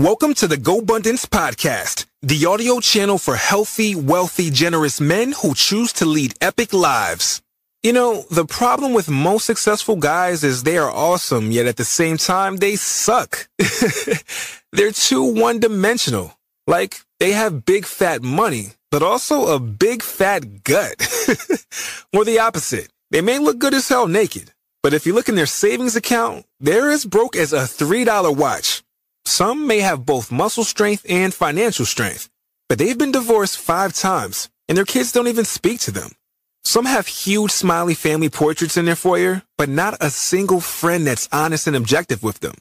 Welcome to the GoBundance Podcast, the audio channel for healthy, wealthy, generous men who choose to lead epic lives. You know, the problem with most successful guys is they are awesome, yet at the same time, they suck. They're too one-dimensional. Like, they have big fat money, but also a big fat gut. or the opposite. They may look good as hell naked, but if you look in their savings account, they're as broke as a $3 watch. Some may have both muscle strength and financial strength, but they've been divorced five times, and their kids don't even speak to them. Some have huge smiley family portraits in their foyer, but not a single friend that's honest and objective with them.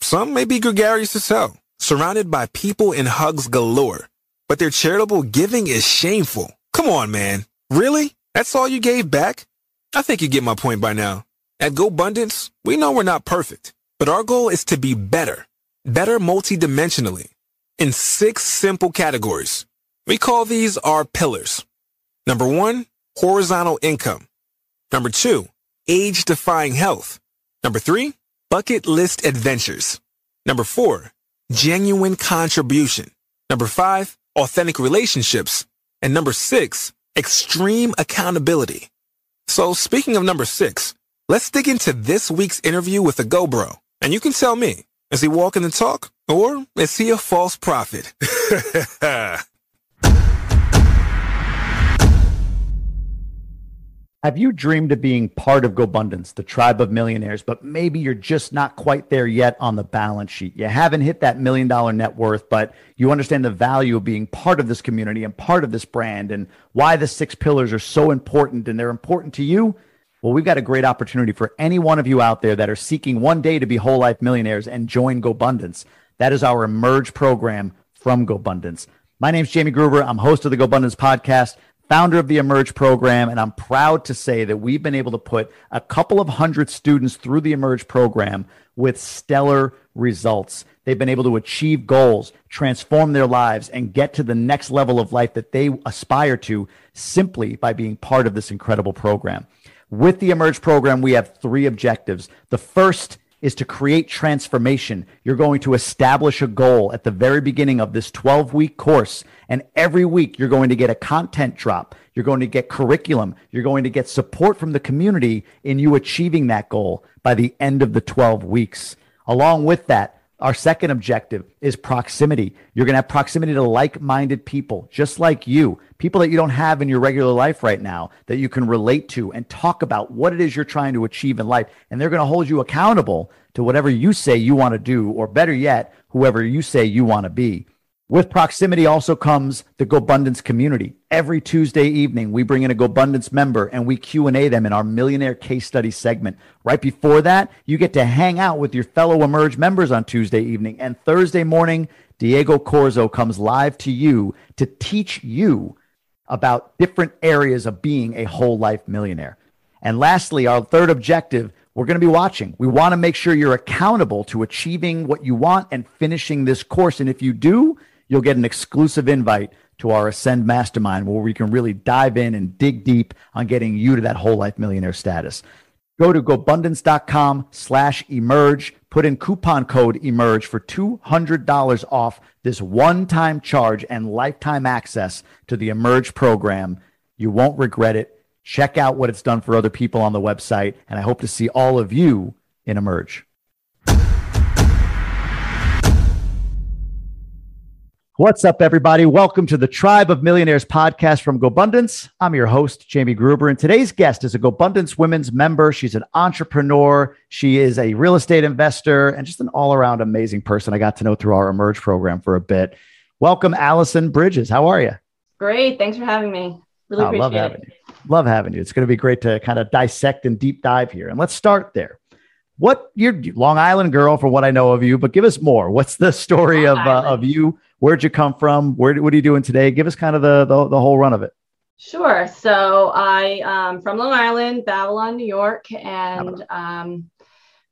Some may be gregarious as hell, surrounded by people and hugs galore, but their charitable giving is shameful. Come on, man. Really? That's all you gave back? I think you get my point by now. At GoBundance, we know we're not perfect, but our goal is to be better, better multidimensionally, in six simple categories. We call these our pillars. Number one, horizontal income. Number two, age-defying health. Number three, bucket list adventures. Number four, genuine contribution. Number five, authentic relationships. And number six, extreme accountability. So speaking of number six, let's dig into this week's interview with the GoBro. And you can tell me, is he walking the talk or is he a false prophet? Have you dreamed of being part of GoBundance, the tribe of millionaires, but maybe you're just not quite there yet on the balance sheet? You haven't hit that million dollar net worth, but you understand the value of being part of this community and part of this brand and why the six pillars are so important and they're important to you. Well, we've got a great opportunity for any one of you out there that are seeking one day to be whole life millionaires and join GoBundance. That is our Emerge program from GoBundance. My name is Jamie Gruber. I'm host of the GoBundance podcast founder of the Emerge program, and I'm proud to say that we've been able to put a couple of hundred students through the Emerge program with stellar results. They've been able to achieve goals, transform their lives, and get to the next level of life that they aspire to simply by being part of this incredible program. With the Emerge program, we have three objectives. The first is to create transformation. You're going to establish a goal at the very beginning of this 12 week course. And every week you're going to get a content drop. You're going to get curriculum. You're going to get support from the community in you achieving that goal by the end of the 12 weeks. Along with that, our second objective is proximity. You're going to have proximity to like minded people, just like you, people that you don't have in your regular life right now that you can relate to and talk about what it is you're trying to achieve in life. And they're going to hold you accountable to whatever you say you want to do, or better yet, whoever you say you want to be. With proximity also comes the GoBundance community. Every Tuesday evening, we bring in a GoBundance member and we Q&A them in our millionaire case study segment. Right before that, you get to hang out with your fellow Emerge members on Tuesday evening. And Thursday morning, Diego Corzo comes live to you to teach you about different areas of being a whole life millionaire. And lastly, our third objective we're going to be watching. We want to make sure you're accountable to achieving what you want and finishing this course. And if you do, you'll get an exclusive invite to our Ascend Mastermind where we can really dive in and dig deep on getting you to that whole life millionaire status. Go to gobundance.com slash emerge. Put in coupon code emerge for $200 off this one-time charge and lifetime access to the Emerge program. You won't regret it. Check out what it's done for other people on the website. And I hope to see all of you in Emerge. What's up, everybody? Welcome to the Tribe of Millionaires podcast from GoBundance. I'm your host, Jamie Gruber, and today's guest is a GoBundance Women's member. She's an entrepreneur, she is a real estate investor, and just an all around amazing person I got to know through our Emerge program for a bit. Welcome, Allison Bridges. How are you? Great. Thanks for having me. Really oh, appreciate love having it. You. Love having you. It's going to be great to kind of dissect and deep dive here. And let's start there. What you're Long Island girl, from what I know of you, but give us more. What's the story Long of uh, of you? Where'd you come from? Where what are you doing today? Give us kind of the the, the whole run of it. Sure. So I um from Long Island, Babylon, New York, and um,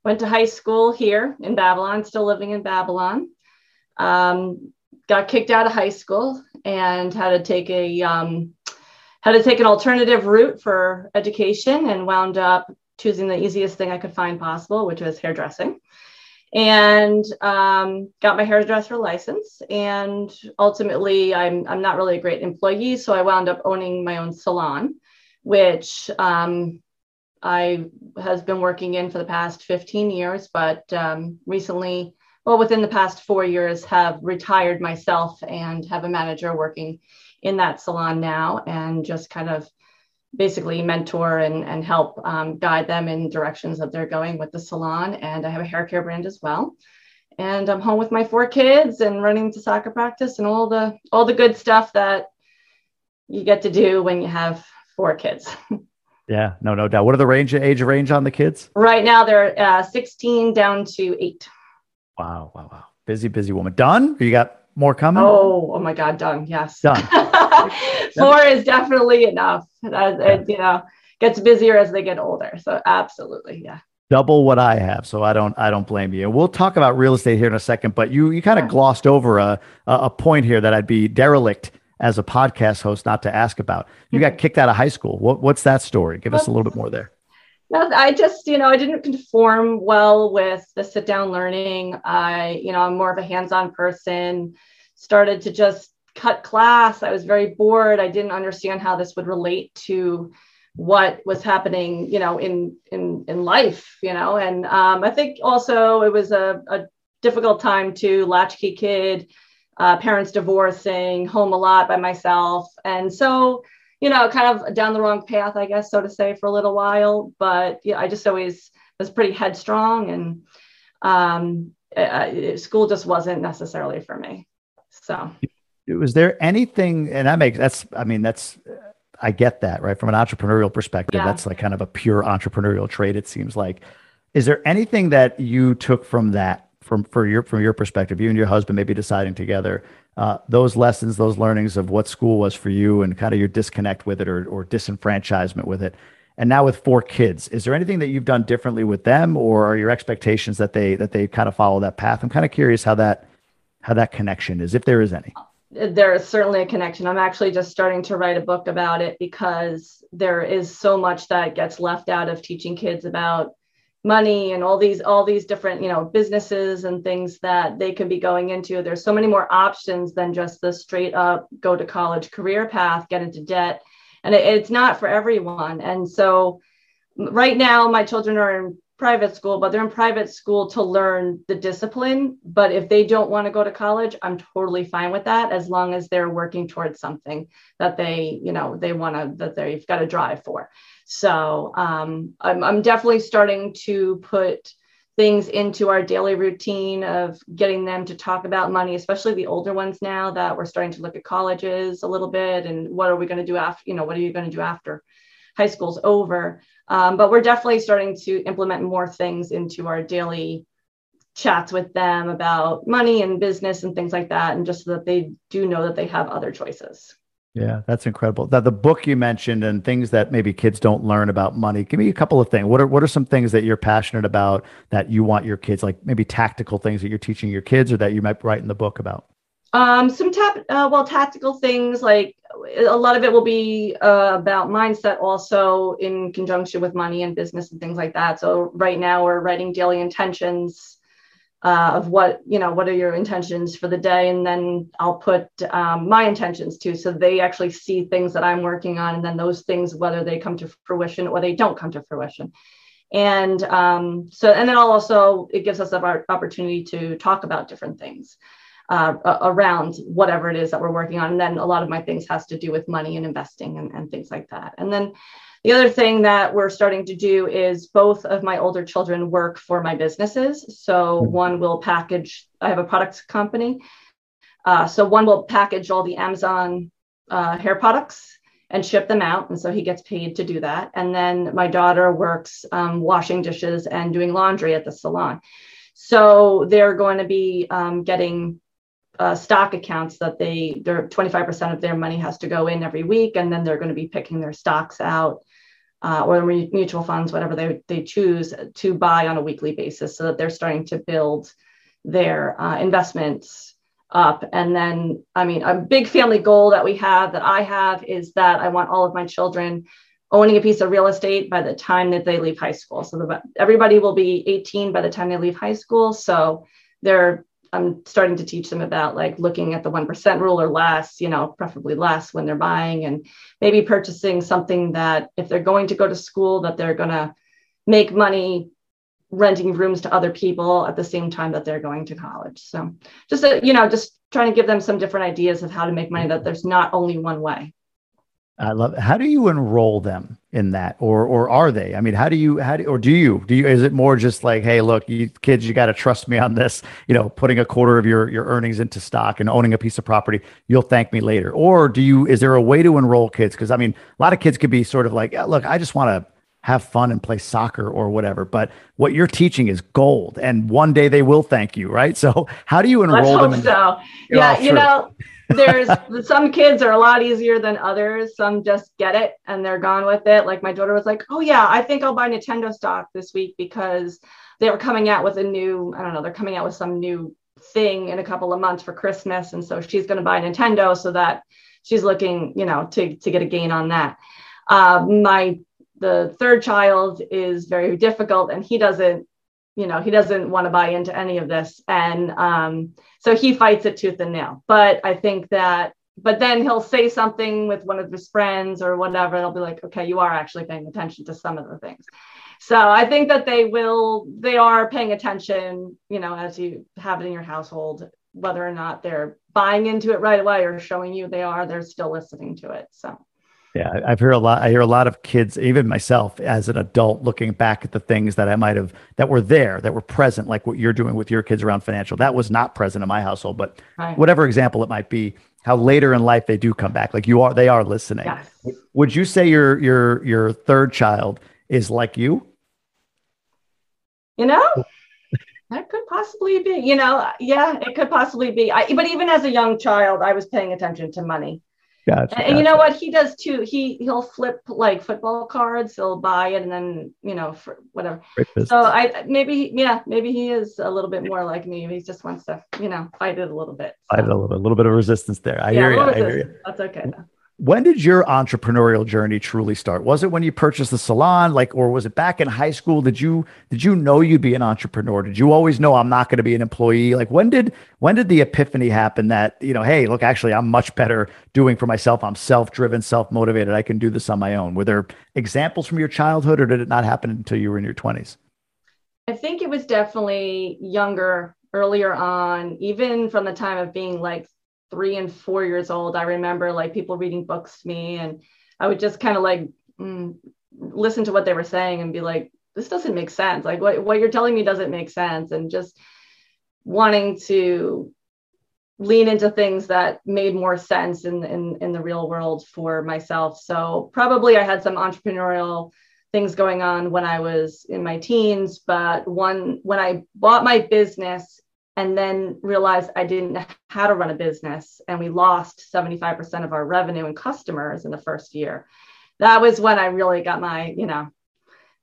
went to high school here in Babylon. Still living in Babylon. Um, got kicked out of high school and had to take a um, had to take an alternative route for education and wound up choosing the easiest thing I could find possible, which was hairdressing. And um, got my hairdresser license. And ultimately, I'm, I'm not really a great employee. So I wound up owning my own salon, which um, I has been working in for the past 15 years, but um, recently, well, within the past four years, have retired myself and have a manager working in that salon now and just kind of basically mentor and, and help um, guide them in directions that they're going with the salon. And I have a hair care brand as well. And I'm home with my four kids and running to soccer practice and all the all the good stuff that you get to do when you have four kids. Yeah, no, no doubt. What are the range age range on the kids? Right now they're uh, 16 down to eight. Wow, wow, wow. Busy, busy woman. Done? You got more coming? Oh, oh my God, done. Yes. Done. Four is definitely enough. As, it, uh, you know, gets busier as they get older. So absolutely, yeah. Double what I have, so I don't I don't blame you. We'll talk about real estate here in a second, but you you kind of glossed over a a point here that I'd be derelict as a podcast host not to ask about. You got mm-hmm. kicked out of high school. What, what's that story? Give us a little bit more there. No, I just, you know, I didn't conform well with the sit down learning. I, you know, I'm more of a hands on person, started to just cut class. I was very bored. I didn't understand how this would relate to what was happening, you know, in in in life, you know. And um, I think also it was a, a difficult time to latchkey kid, uh, parents divorcing, home a lot by myself. And so, you know, kind of down the wrong path, I guess, so to say, for a little while. But yeah, I just always was pretty headstrong and um, uh, school just wasn't necessarily for me. So, was there anything, and that makes that's, I mean, that's, I get that, right? From an entrepreneurial perspective, yeah. that's like kind of a pure entrepreneurial trait, it seems like. Is there anything that you took from that from for your from your perspective, you and your husband maybe deciding together uh, those lessons, those learnings of what school was for you, and kind of your disconnect with it or or disenfranchisement with it. And now with four kids, is there anything that you've done differently with them, or are your expectations that they that they kind of follow that path? I'm kind of curious how that how that connection is, if there is any. There is certainly a connection. I'm actually just starting to write a book about it because there is so much that gets left out of teaching kids about money and all these all these different you know businesses and things that they can be going into. There's so many more options than just the straight up go to college career path get into debt. And it, it's not for everyone. And so right now my children are in private school but they're in private school to learn the discipline. But if they don't want to go to college i'm totally fine with that as long as they're working towards something that they you know they want to that they've got to drive for so um, I'm, I'm definitely starting to put things into our daily routine of getting them to talk about money, especially the older ones now that we're starting to look at colleges a little bit and what are we going to do after, you know, what are you going to do after high school's over? Um, but we're definitely starting to implement more things into our daily chats with them about money and business and things like that. And just so that they do know that they have other choices. Yeah, that's incredible. That the book you mentioned and things that maybe kids don't learn about money. Give me a couple of things. What are what are some things that you're passionate about that you want your kids like maybe tactical things that you're teaching your kids or that you might write in the book about? Um, some tap uh, well tactical things like a lot of it will be uh, about mindset also in conjunction with money and business and things like that. So right now we're writing daily intentions uh, of what you know what are your intentions for the day? And then i'll put um, my intentions too so they actually see things that i'm working on and then those things whether they come to fruition or they don't come to fruition. And um, so and then i'll also it gives us an opportunity to talk about different things uh, around whatever it is that we're working on. And then a lot of my things has to do with money and investing and, and things like that. And then the other thing that we're starting to do is both of my older children work for my businesses. So mm-hmm. one will package, I have a products company. Uh, so one will package all the Amazon uh, hair products and ship them out. And so he gets paid to do that. And then my daughter works um, washing dishes and doing laundry at the salon. So they're going to be um, getting uh, stock accounts that they, their 25% of their money has to go in every week. And then they're going to be picking their stocks out uh, or mutual funds, whatever they, they choose to buy on a weekly basis so that they're starting to build their uh, investments up. And then, I mean, a big family goal that we have, that I have, is that I want all of my children owning a piece of real estate by the time that they leave high school. So the, everybody will be 18 by the time they leave high school. So they're I'm starting to teach them about like looking at the 1% rule or less, you know, preferably less when they're buying and maybe purchasing something that if they're going to go to school that they're going to make money renting rooms to other people at the same time that they're going to college. So just, a, you know, just trying to give them some different ideas of how to make money that there's not only one way. I love. How do you enroll them in that, or or are they? I mean, how do you how do or do you do you? Is it more just like, hey, look, you kids, you got to trust me on this. You know, putting a quarter of your your earnings into stock and owning a piece of property, you'll thank me later. Or do you? Is there a way to enroll kids? Because I mean, a lot of kids could be sort of like, look, I just want to have fun and play soccer or whatever. But what you're teaching is gold, and one day they will thank you, right? So how do you enroll them? In, so yeah, you know there's some kids are a lot easier than others. Some just get it and they're gone with it. Like my daughter was like, "Oh yeah, I think I'll buy Nintendo stock this week because they were coming out with a new, I don't know, they're coming out with some new thing in a couple of months for Christmas and so she's going to buy Nintendo so that she's looking, you know, to to get a gain on that. Uh, my the third child is very difficult and he doesn't you know he doesn't want to buy into any of this. And um, so he fights it tooth and nail. But i think that but then he'll say something with one of his friends or whatever. And i'll be like okay you are actually paying attention to some of the things. So i think that they will they are paying attention you know as you have it in your household whether or not they're buying into it right away or showing you they are they're still listening to it so yeah, I've heard a lot. I hear a lot of kids, even myself as an adult, looking back at the things that I might have that were there, that were present, like what you're doing with your kids around financial. That was not present in my household, but right. whatever example it might be, how later in life they do come back. Like you are, they are listening. Yes. Would you say your your your third child is like you? You know, that could possibly be. You know, yeah, it could possibly be. I, but even as a young child, I was paying attention to money Gotcha, and, gotcha. you know what he does too? He he'll flip like football cards. He'll buy it and then you know for whatever. So I maybe yeah maybe he is a little bit more like me. He just wants to you know fight it a little bit. So. Fight it a little bit, a little bit of resistance there. I yeah, hear you. I hear you. That's okay. Though when did your entrepreneurial journey truly start? Was it when you purchased the salon? Like or was it back in high school? Did you did you know you'd be an entrepreneur? Did you always know i'm not going to be an employee like when did when did the epiphany happen that you know hey look actually i'm much better doing for myself. I'm self-driven self-motivated. I can do this on my own. Were there examples from your childhood or did it not happen until you were in your 20s i think it was definitely younger earlier on even from the time of being like three and four years old, I remember like people reading books to me, and I would just kind of like mm, listen to what they were saying and be like, this doesn't make sense. Like what, what you're telling me doesn't make sense. And just wanting to lean into things that made more sense in, in, in the real world for myself. So probably I had some entrepreneurial things going on when I was in my teens, but one when I bought my business and then realized I didn't know how to run a business. And we lost 75% of our revenue and customers in the first year. That was when I really got my, you know,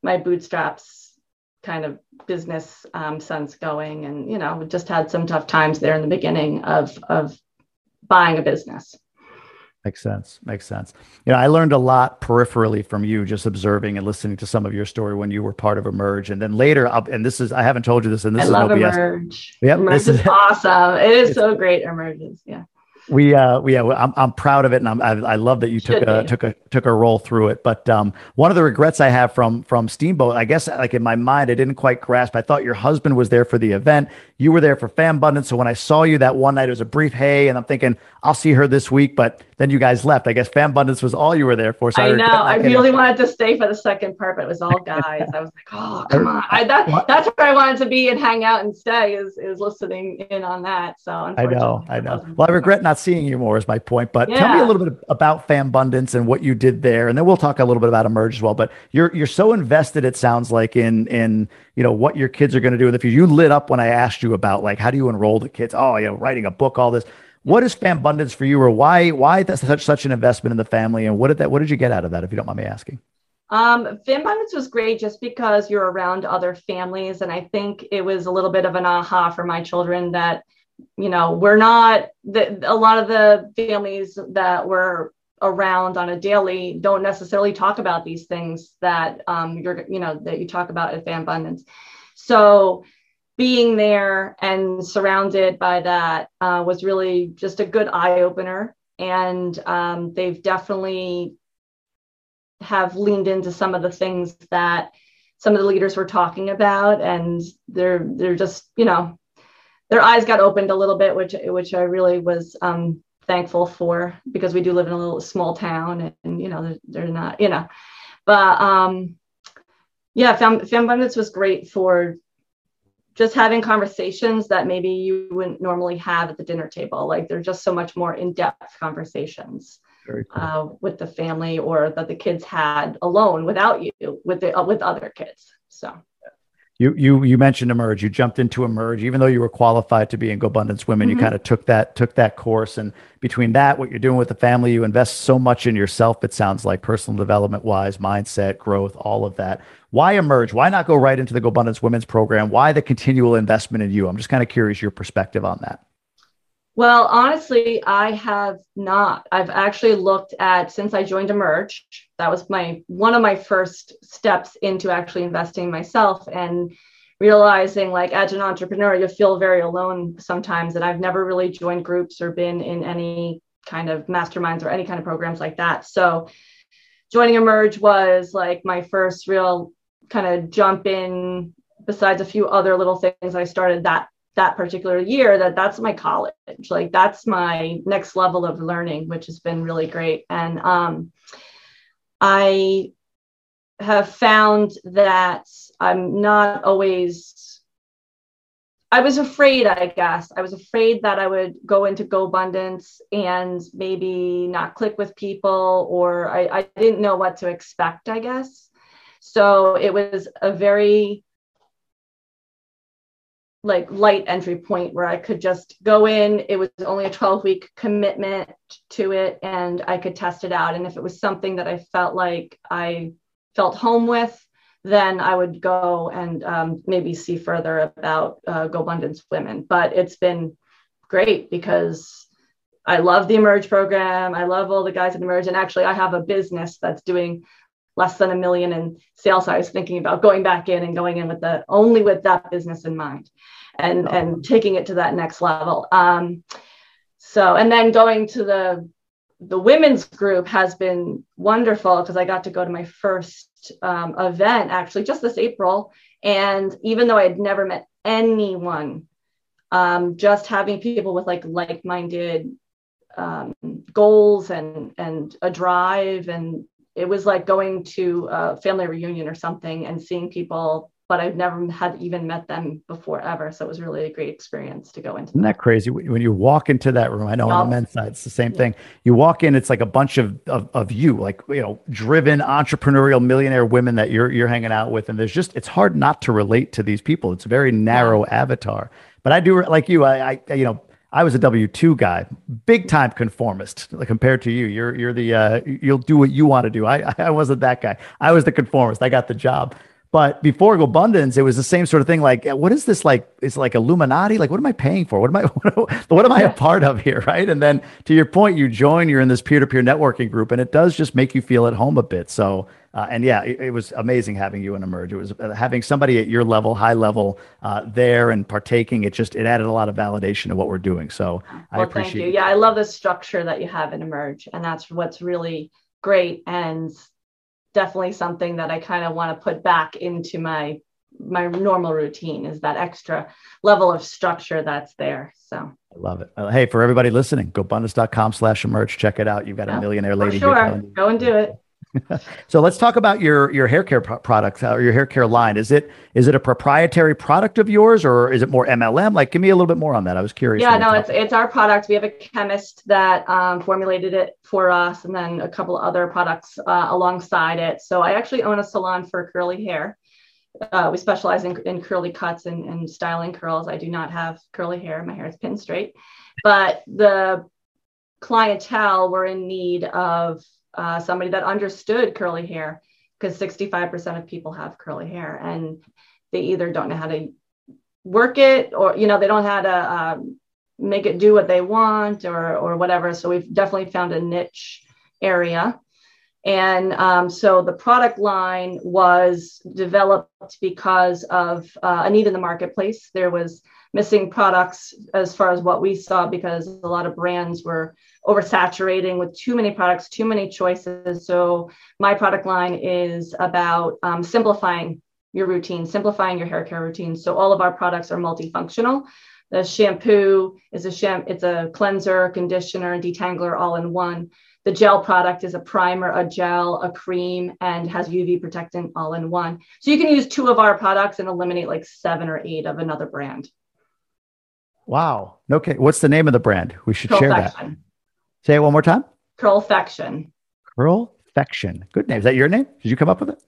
my bootstraps kind of business um, sense going. And, you know, just had some tough times there in the beginning of, of buying a business. Makes sense. Makes sense. You know, I learned a lot peripherally from you, just observing and listening to some of your story when you were part of Emerge, and then later, I'll, and this is I haven't told you this, and this I is love Emerge. Yep, Emerge this is, is awesome. It is so great. Emerges. Yeah we uh we, yeah I'm, I'm proud of it and I'm, I, I love that you took a took a took a roll through it. But um one of the regrets I have from from Steamboat I guess like in my mind I didn't quite grasp I thought your husband was there for the event. You were there for Fambundance so when I saw you that one night it was a brief hey and I'm thinking I'll see her this week but then you guys left. I guess Fambundance was all you were there for so I, I know. I really wanted to stay for the second part but it was all guys. I was like oh come on. I, that, that's where I wanted to be and hang out and stay is is listening in on that. So I know I know. well I regret not seeing you more is my point. But yeah. tell me a little bit about Fambundance and what you did there, and then we'll talk a little bit about Emerge as well. But you're you're so invested, it sounds like, in in you know what your kids are going to do in the future. You lit up when I asked you about like how do you enroll the kids? Oh, you know, writing a book, all this. What is Fambundance for you, or why why that's such such an investment in the family, and what did that what did you get out of that, if you don't mind me asking? Um, Fambundance was great just because you're around other families, and I think it was a little bit of an aha for my children that you know we're not the, a lot of the families that were around on a daily don't necessarily talk about these things that um, you're you know that you talk about at Fambundance. So being there and surrounded by that uh, was really just a good eye opener, and um, they've definitely have leaned into some of the things that some of the leaders were talking about, and they're they're just you know their eyes got opened a little bit, which which I really was um, thankful for because we do live in a little small town and, and you know they're, they're, not you know. But um yeah fam, abundance was great for just having conversations that maybe you wouldn't normally have at the dinner table. Like they're just so much more in-depth conversations cool. uh, with the family or that the kids had alone without you with the uh, with other kids. So you you you mentioned emerge. You jumped into emerge even though you were qualified to be in GoBundance women mm-hmm. you kind of took that took that course. And between that what you're doing with the family you invest so much in yourself it sounds like personal development wise mindset growth all of that. Why emerge? Why not go right into the GoBundance women's program? Why the continual investment in you? I'm just kind of curious your perspective on that well, honestly, I have not. I've actually looked at since I joined Emerge. That was my one of my first steps into actually investing myself and realizing like as an entrepreneur, you feel very alone sometimes. And I've never really joined groups or been in any kind of masterminds or any kind of programs like that. So joining Emerge was like my first real kind of jump in besides a few other little things I started that that particular year that that's my college. Like that's my next level of learning which has been really great. And um, i have found that i'm not always i was afraid i guess. I was afraid that i would go into GoBundance and maybe not click with people or I, I didn't know what to expect i guess. So it was a very like light entry point where I could just go in. It was only a 12 week commitment to it and I could test it out. And if it was something that I felt like I felt home with, then I would go and um, maybe see further about uh, GoBundance Women. But it's been great because I love the Emerge program. I love all the guys at Emerge. And actually, I have a business that's doing less than a million in sales. I was thinking about going back in and going in with the only with that business in mind and, oh. and taking it to that next level. Um, so, and then going to the the women's group has been wonderful because I got to go to my first um, event actually just this April. And even though I had never met anyone, um, just having people with like like-minded um, goals and and a drive and it was like going to a family reunion or something and seeing people but I've never had even met them before ever. So it was really a great experience to go into. Isn't that crazy? When you walk into that room, I know on the men's side, it's the same thing. You walk in, it's like a bunch of, of, of you, like, you know, driven entrepreneurial millionaire women that you're, you're hanging out with. And there's just, it's hard not to relate to these people. It's a very narrow yeah. avatar, but I do like you. I, I, you know, I was a W two guy, big time conformist like, compared to you. You're you're the uh, you'll do what you want to do. I I wasn't that guy. I was the conformist. I got the job. But before GoBundance, it was the same sort of thing. Like, what is this like? It's like Illuminati. Like, what am I paying for? What am I? What, what am I a part of here? Right. And then to your point, you join. You're in this peer-to-peer networking group, and it does just make you feel at home a bit. So, uh, and yeah, it, it, was amazing having you in Emerge. It was uh, having somebody at your level, high level, uh, there and partaking. It just it added a lot of validation to what we're doing. So I appreciate. Thank you. Yeah, I love the structure that you have in Emerge, and that's what's really great. And definitely something that I kind of want to put back into my my normal routine is that extra level of structure that's there. So I love it. Hey, for everybody listening, GoBundance.com slash emerge. Check it out. You've got a millionaire lady. sure. Go and do it. so let's talk about your your hair care pro- product uh, or your hair care line. Is it is it a proprietary product of yours or is it more MLM? Like, give me a little bit more on that. I was curious. Yeah, no, it's it's our product. We have a chemist that um, formulated it for us, and then a couple other products uh, alongside it. So I actually own a salon for curly hair. Uh, we specialize in, in curly cuts and, and styling curls. I do not have curly hair. My hair is pin straight, but the clientele were in need of uh, somebody that understood curly hair because 65% of people have curly hair and they either don't know how to work it or you know they don't know how to um, make it do what they want or or whatever so we've definitely found a niche area. And um, so the product line was developed because of uh, a need in the marketplace. There was missing products as far as what we saw because a lot of brands were oversaturating with too many products, too many choices. So my product line is about um, simplifying your routine, simplifying your hair care routine. So all of our products are multifunctional. The shampoo is a sham- it's a cleanser, conditioner, and detangler all in one. The gel product is a primer, a gel, a cream, and has UV protectant all in one. So you can use two of our products and eliminate like seven or eight of another brand. Wow. Okay. What's the name of the brand? We should share that. Say it one more time. Curlfection. Curlfection. Good name. Is that your name? Did you come up with it?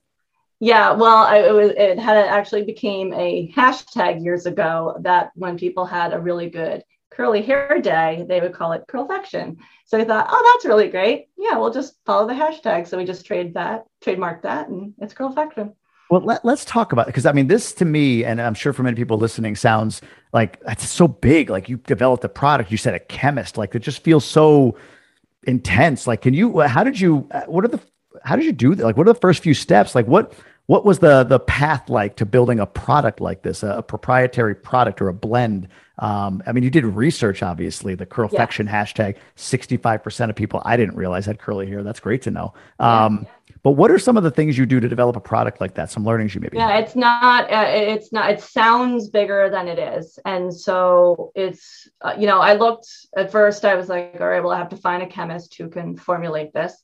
Yeah, well, I, it was it had actually became a hashtag years ago that when people had a really good curly hair day, they would call it curlfection. So I thought, oh, that's really great. Yeah, we'll just follow the hashtag. So we just trade that, trademark that, and it's curlfection. Well, let, us talk about it because I mean, this to me, and I'm sure for many people listening, sounds like it's so big. Like you developed a product, you said a chemist, like it just feels so intense. Like, can you? How did you? What are the? How did you do that? Like, what are the first few steps? Like, what? What was the the path like to building a product like this, a, a proprietary product or a blend? Um, I mean, you did research, obviously. The curlfection yeah. hashtag. Sixty five percent of people I didn't realize had curly hair. That's great to know. Um, yeah. But what are some of the things you do to develop a product like that? Some learnings you maybe. Yeah, it's not. Uh, it's not. It sounds bigger than it is, and so it's. Uh, you know, I looked at first. I was like, all right, well, I have to find a chemist who can formulate this.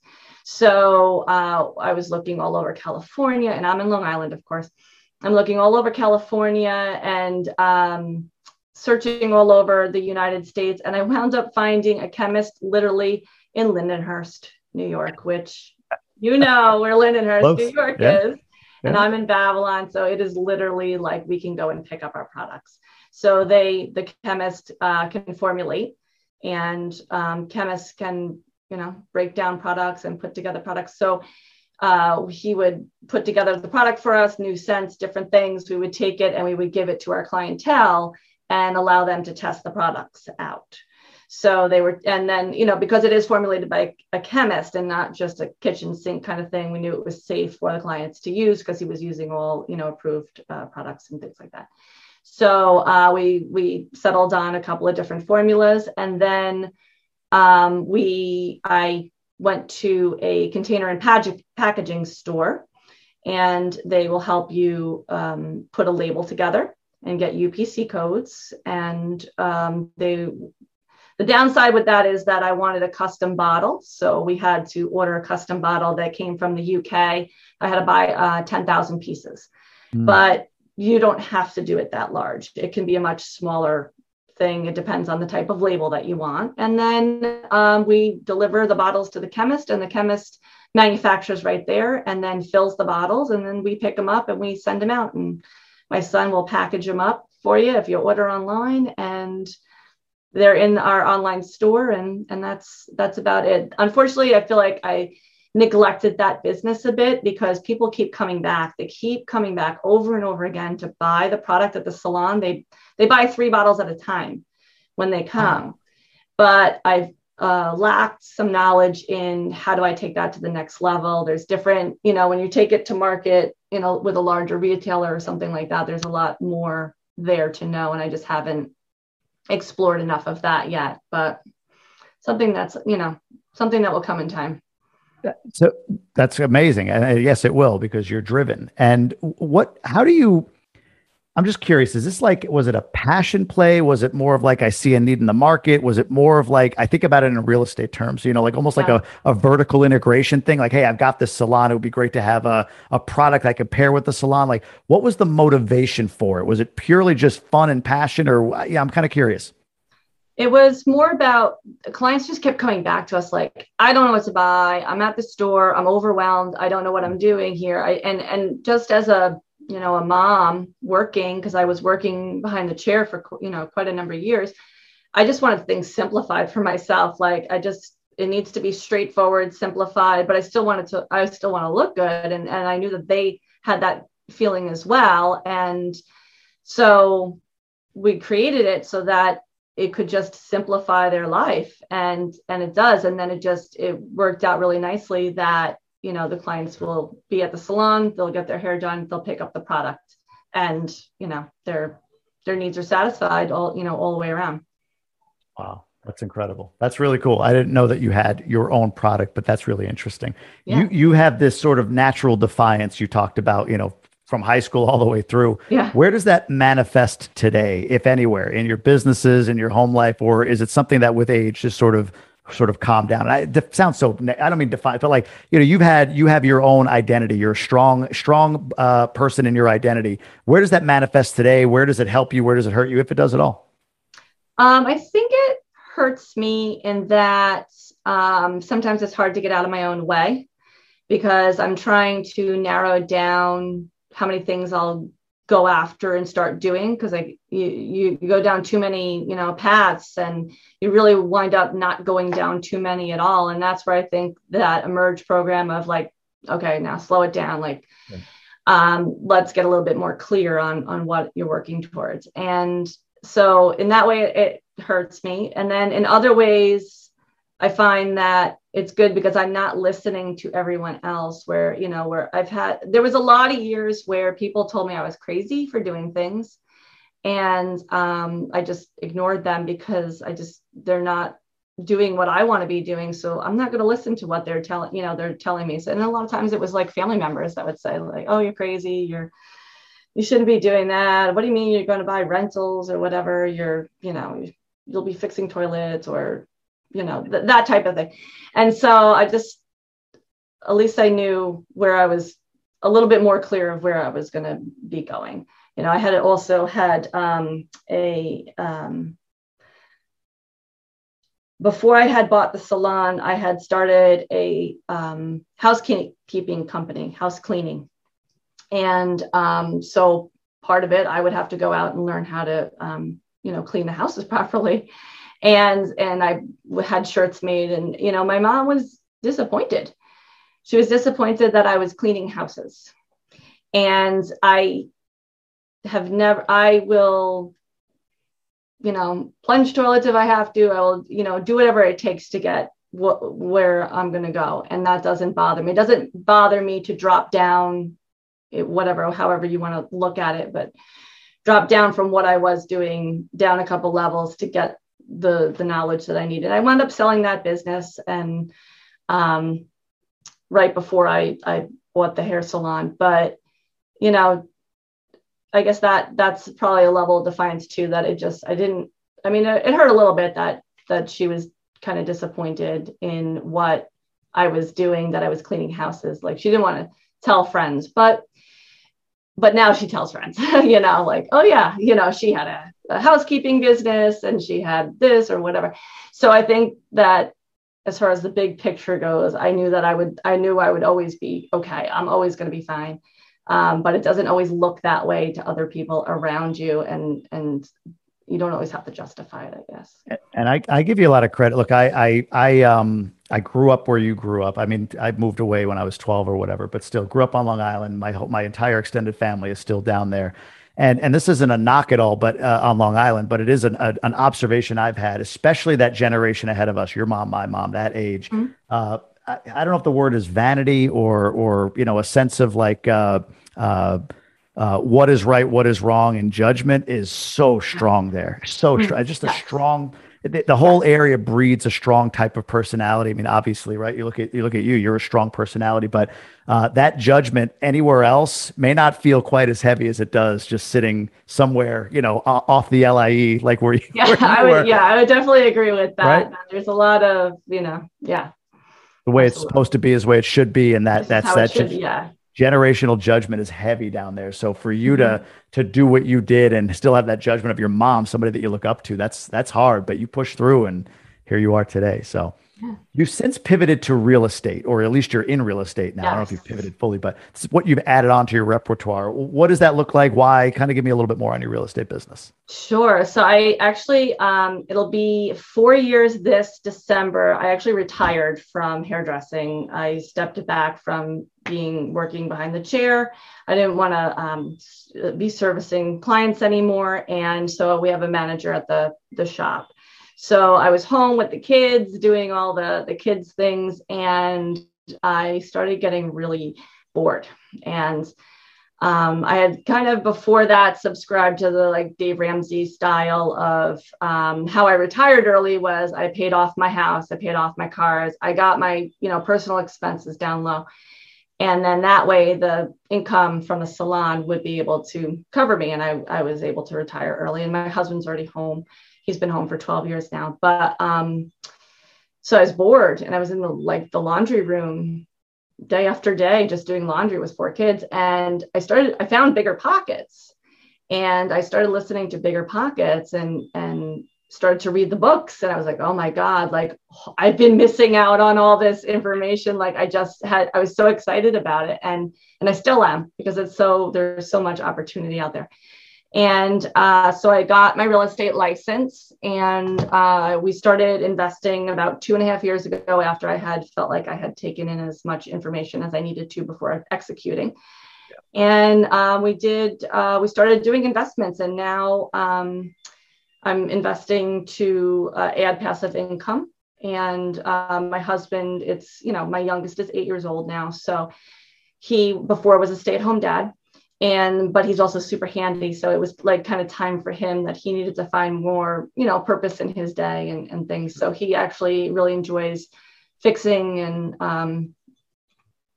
So uh, I was looking all over California, and I'm in Long Island, of course. I'm looking all over California and um, searching all over the United States, and I wound up finding a chemist literally in Lindenhurst, New York, which you know where Lindenhurst, Close. New York yeah. is. Yeah. And I'm in Babylon. So it is literally like we can go and pick up our products. So they, the chemist uh, can formulate and um, chemists can, you know, break down products and put together products. So uh, he would put together the product for us, new scents, different things. We would take it and we would give it to our clientele and allow them to test the products out. So they were, and then, you know, because it is formulated by a chemist and not just a kitchen sink kind of thing, we knew it was safe for the clients to use because he was using all, you know, approved uh, products and things like that. So uh, we we settled on a couple of different formulas, and then um, we I went to a container and pag- packaging store, and they will help you um, put a label together and get UPC codes, and um, they the downside with that is that I wanted a custom bottle. So we had to order a custom bottle that came from the UK. I had to buy uh, 10,000 pieces. Mm. But you don't have to do it that large. It can be a much smaller thing. It depends on the type of label that you want. And then um, we deliver the bottles to the chemist, and the chemist manufactures right there and then fills the bottles. And then we pick them up and we send them out. And my son will package them up for you if you order online. And they're in our online store and and that's that's about it. Unfortunately i feel like i neglected that business a bit because people keep coming back. They keep coming back over and over again to buy the product at the salon. They they buy three bottles at a time when they come. But i've uh, lacked some knowledge in how do i take that to the next level. There's different you know when you take it to market you know with a larger retailer or something like that there's a lot more there to know and i just haven't explored enough of that yet, but something that's, you know, something that will come in time. So that's amazing. And uh, yes, it will because you're driven. And what, how do you, I'm just curious. Is this like, was it a passion play? Was it more of like, I see a need in the market? Was it more of like, I think about it in real estate terms, you know, like almost yeah. like a, a vertical integration thing? Like, hey, I've got this salon. It would be great to have a, a product I could pair with the salon. Like, what was the motivation for it? Was it purely just fun and passion? Or, uh, yeah, I'm kind of curious. It was more about clients just kept coming back to us like, I don't know what to buy. I'm at the store. I'm overwhelmed. I don't know what I'm doing here. I, and, and just as a, you know a mom working because i was working behind the chair for you know quite a number of years i just wanted things simplified for myself. Like i just it needs to be straightforward simplified but i still wanted to i still want to look good and, and i knew that they had that feeling as well. And so we created it so that it could just simplify their life and and it does. And then it just it worked out really nicely that you know the clients will be at the salon they'll get their hair done they'll pick up the product and you know their their needs are satisfied all you know all the way around wow that's incredible that's really cool i didn't know that you had your own product but that's really interesting yeah. you you have this sort of natural defiance you talked about you know from high school all the way through. Yeah. Where does that manifest today, if anywhere, in your businesses, in your home life, or is it something that with age just sort of sort of calm down? And I it sounds so. I don't mean define, but like you know, you've had you have your own identity. You're a strong strong uh, person in your identity. Where does that manifest today? Where does it help you? Where does it hurt you, if it does at all? Um, I think it hurts me in that um, sometimes it's hard to get out of my own way because I'm trying to narrow down how many things I'll go after and start doing because like you, you go down too many you know paths and you really wind up not going down too many at all. And that's where i think that emerge program of like okay now slow it down. Like yeah. um, let's get a little bit more clear on on what you're working towards. And so in that way it hurts me. And then in other ways i find that it's good because I'm not listening to everyone else where, you know, where I've had, there was a lot of years where people told me I was crazy for doing things. And um, I just ignored them because I just, they're not doing what I want to be doing. So I'm not going to listen to what they're telling, you know, they're telling me. So, and a lot of times it was like family members that would say like, oh, you're crazy. You're, you shouldn't be doing that. What do you mean you're going to buy rentals or whatever? You're, you know, you'll be fixing toilets or you know, th- that type of thing. And so I just, at least I knew where I was a little bit more clear of where I was going to be going. You know, I had also had um, a, um, before I had bought the salon, I had started a um, housekeeping company, house cleaning. And um, so part of it, I would have to go out and learn how to, um, you know, clean the houses properly and and I had shirts made, and you know, my mom was disappointed. She was disappointed that I was cleaning houses, and I have never. I will, you know, plunge toilets if I have to. I will, you know, do whatever it takes to get wh- where I'm going to go, and that doesn't bother me. It doesn't bother me to drop down, it, whatever, however you want to look at it, but drop down from what I was doing down a couple levels to get the the knowledge that I needed. I wound up selling that business and um, right before I I bought the hair salon. But you know, I guess that that's probably a level of defiance too. That it just I didn't. I mean, it, it hurt a little bit that that she was kind of disappointed in what I was doing. That I was cleaning houses. Like she didn't want to tell friends, but but now she tells friends, you know, like, oh yeah, you know, she had a, a, housekeeping business and she had this or whatever. So I think that as far as the big picture goes, I knew that I would, I knew I would always be okay. I'm always going to be fine. Um, but it doesn't always look that way to other people around you. And, and you don't always have to justify it, I guess. And I, I give you a lot of credit. Look, I, I, I, um, I grew up where you grew up. I mean, I moved away when I was 12 or whatever, but still grew up on Long Island. My whole, my entire extended family is still down there. And and this isn't a knock at all, but uh, on Long Island, but it is an a, an observation I've had, especially that generation ahead of us, your mom, my mom, that age. Mm-hmm. Uh, I, I, don't know if the word is vanity or or you know a sense of like uh, uh, uh what is right, what is wrong, and judgment is so strong there, so mm-hmm. strong, just a strong the, the whole area breeds a strong type of personality. I mean, obviously, right? You look at you look at you, you're a strong personality, but uh, that judgment anywhere else may not feel quite as heavy as it does just sitting somewhere, you know, off the LIE, like where you. Yeah, where you I would. Yeah, I would definitely agree with that. Right? There's a lot of, you know, yeah. The way Absolutely. it's supposed to be is the way it should be, and that this that's that. Should, yeah generational judgment is heavy down there. So for you mm-hmm. to to do what you did and still have that judgment of your mom, somebody that you look up to, that's that's hard. But you push through, and here you are today. So You've since pivoted to real estate, or at least you're in real estate now. Yes. I don't know if you've pivoted fully, but what you've added onto your repertoire. What does that look like? Why? Kind of give me a little bit more on your real estate business. Sure. So I actually, um, it'll be four years this December. I actually retired from hairdressing. I stepped back from being working behind the chair. I didn't want to um, be servicing clients anymore, and so we have a manager at the the shop. So I was home with the kids doing all the, the kids things and I started getting really bored. And um, I had kind of before that subscribed to the like Dave Ramsey style of um, how I retired early was I paid off my house, I paid off my cars, I got my you know personal expenses down low, and then that way the income from the salon would be able to cover me, and I I was able to retire early. And my husband's already home, he's been home for 12 years now. But um, so I was bored and I was in the like the laundry room day after day just doing laundry with four kids. And I started, I found BiggerPockets and I started listening to BiggerPockets and and started to read the books and I was like, oh my God, like I've been missing out on all this information. Like I just had, I was so excited about it. And and I still am because it's so there's so much opportunity out there. And uh, so I got my real estate license and uh, we started investing about two and a half years ago after I had felt like I had taken in as much information as I needed to before executing. Yeah. And uh, we did, uh, we started doing investments and now um, I'm investing to uh, add passive income. And um, my husband, it's, you know, my youngest is eight years old now. So he before was a stay at home dad and but he's also super handy. So it was like kind of time for him that he needed to find more you know purpose in his day and, and things. So he actually really enjoys fixing and um,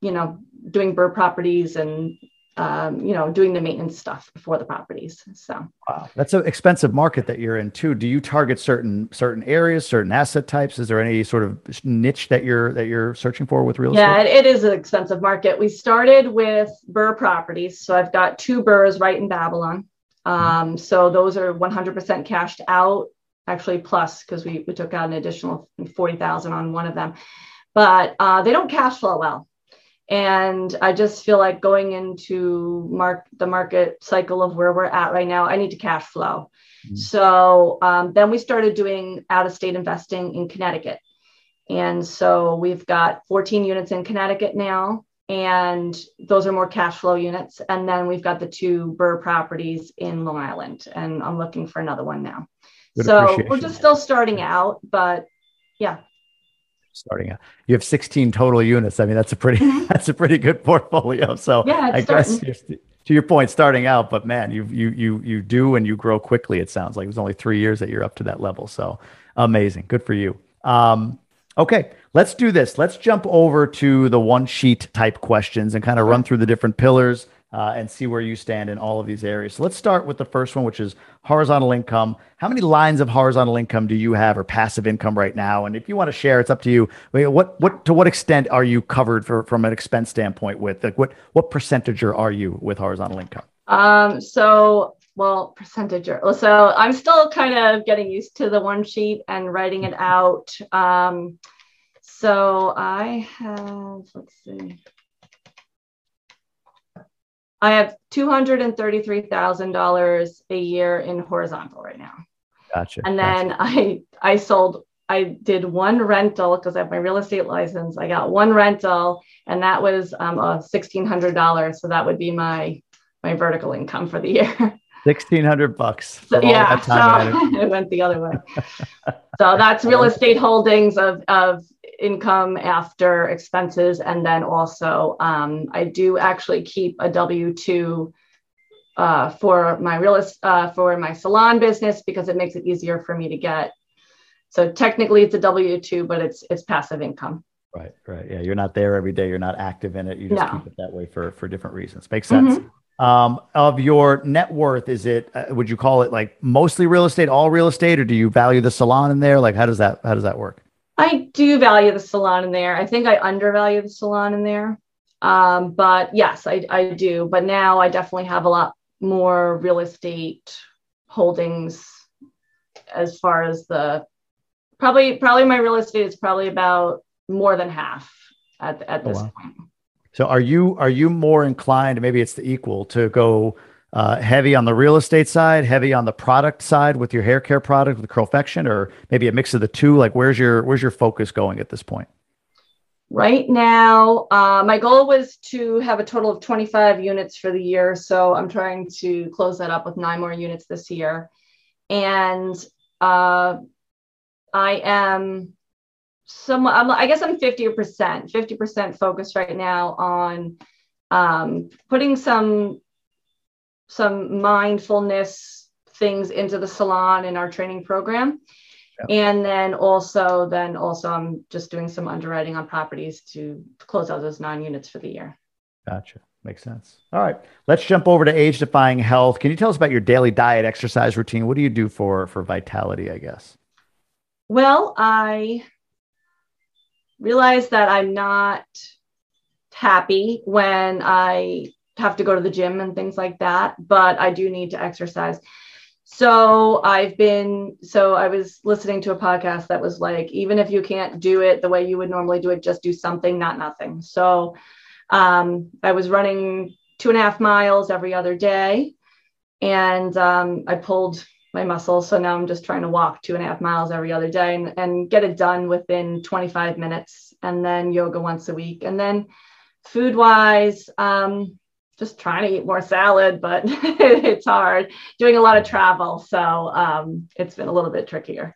you know doing burr properties and um, you know, doing the maintenance stuff for the properties. So wow, that's an expensive market that you're in too. Do you target certain certain areas, certain asset types? Is there any sort of niche that you're that you're searching for with real yeah, estate? Yeah, it is an expensive market. We started with Burr properties, so I've got two Burrs right in Babylon. Mm-hmm. Um, so those are 100% cashed out, actually plus because we we took out an additional 40,000 on one of them, but uh, they don't cash flow well and i just feel like going into mark the market cycle of where we're at right now i need to cash flow. Mm-hmm. so um, then we started doing out of state investing in connecticut. And so we've got 14 units in connecticut now and those are more cash flow units. And then we've got the two burr properties in long island and i'm looking for another one now. Good so we're just still starting out but yeah starting out. You have 16 total units. I mean, that's a pretty mm-hmm. that's a pretty good portfolio. So yeah, I guess to your point, starting out, but man, you you you you do and you grow quickly. It sounds like it was only three years that you're up to that level. So amazing, good for you. Um, okay, let's do this. Let's jump over to the one sheet type questions and kind of run through the different pillars and see where you stand in all of these areas. So let's start with the first one, which is horizontal income. How many lines of horizontal income do you have or passive income right now? And if you want to share, it's up to you. What what to what extent are you covered for from an expense standpoint with like what what percentage are you with horizontal income? Um, so well, percentage. So I'm still kind of getting used to the one sheet and writing it out. Um, so I have, let's see. I have two hundred and thirty-three thousand dollars a year in horizontal right now. Gotcha. And then gotcha. I I sold I did one rental because I have my real estate license. I got one rental, and that was um, a sixteen hundred dollars. So that would be my my vertical income for the year. Sixteen hundred bucks. So, yeah, so it went the other way. so that's real estate holdings of of income after expenses. And then also, um, I do actually keep a W 2 uh, for my real uh, for my salon business because it makes it easier for me to get. So technically, it's a W two, but it's it's passive income. Right, right. Yeah, you're not there every day. You're not active in it. You just no. keep it that way for for different reasons. Makes sense. Mm-hmm. Um, of your net worth, is it? Uh, would you call it like mostly real estate, all real estate, or do you value the salon in there? Like, how does that how does that work? I do value the salon in there. I think I undervalue the salon in there. Um, but yes, I, I do. But now I definitely have a lot more real estate holdings as far as the probably probably my real estate is probably about more than half at at this oh, wow. point. So are you are you more inclined? Maybe it's the equal to go uh, heavy on the real estate side, heavy on the product side with your hair care product with Curlfection, or maybe a mix of the two? Like, where's your where's your focus going at this point? Right now, uh, my goal was to have a total of 25 units for the year. So I'm trying to close that up with nine more units this year. And uh, I am somewhat, I'm, i guess I'm 50%, 50% focused right now on um, putting some some mindfulness things into the salon in our training program. And then also, then also, I'm just doing some underwriting on properties to close out those nine units for the year. Gotcha. Makes sense. All right, let's jump over to age defying health. Can you tell us about your daily diet, exercise routine? What do you do for for vitality? I guess. Well, I realize that I'm not happy when I have to go to the gym and things like that, but I do need to exercise. So I've been, so I was listening to a podcast that was like, even if you can't do it the way you would normally do it, just do something, not nothing. So um, I was running two and a half miles every other day and um, I pulled my muscles. So now I'm just trying to walk two and a half miles every other day and, and get it done within 25 minutes and then yoga once a week. And then food wise, um, just trying to eat more salad, but it's hard doing a lot of travel. So um, it's been a little bit trickier.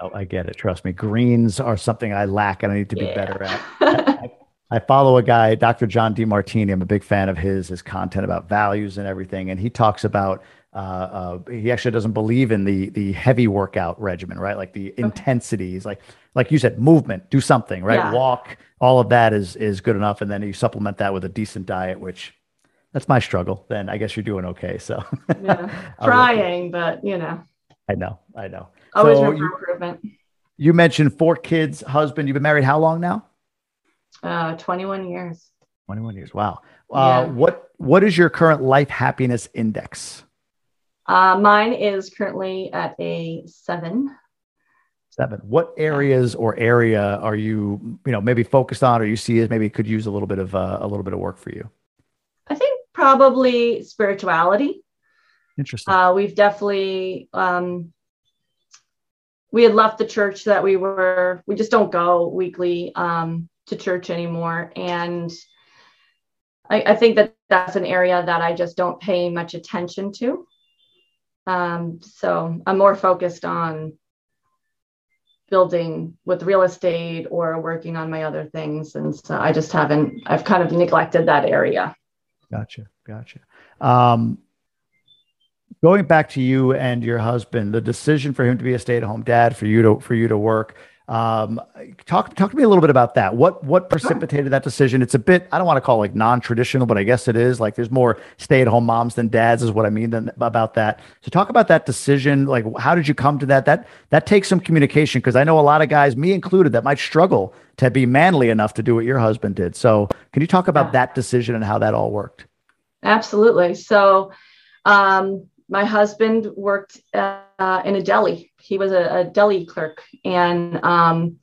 No, I get it. Trust me. Greens are something I lack and I need to be yeah. better at. I, I, follow a guy, Dr. John Demartini. I'm a big fan of his, his content about values and everything. And he talks about uh, uh, he actually doesn't believe in the the heavy workout regimen, right? Like the okay. intensities, like like you said, movement, do something, right? Yeah. Walk, all of that is is good enough, and then you supplement that with a decent diet, which that's my struggle. Then I guess you're doing okay. So yeah, trying, but you know. I know, I know. Always so room for improvement. You mentioned four kids, husband. You've been married how long now? Uh, 21 years. 21 years. Wow. Uh, yeah. What What is your current life happiness index? Uh, mine is currently at a seven. Seven. What areas or area are you, you know, maybe focused on, or you see as maybe could use a little bit of uh, a little bit of work for you? I think probably spirituality. Interesting. Uh, we've definitely um, we had left the church that we were. We just don't go weekly um, to church anymore, and I, I think that that's an area that I just don't pay much attention to. Um, so I'm more focused on building with real estate or working on my other things. And so I just haven't, I've kind of neglected that area. Gotcha. Gotcha. Um, going back to you and your husband, the decision for him to be a stay-at-home dad, for you to for you to work, um, talk talk to me a little bit about that. What what precipitated that decision? It's a bit I don't want to call it like non-traditional, but I guess it is. Like there's more stay-at-home moms than dads, is what I mean than, about that. So talk about that decision. Like how did you come to that? That that takes some communication because I know a lot of guys, me included, that might struggle to be manly enough to do what your husband did. So can you talk about yeah. that decision and how that all worked? Absolutely. So um, my husband worked uh, in a deli. He was a, a deli clerk, and um,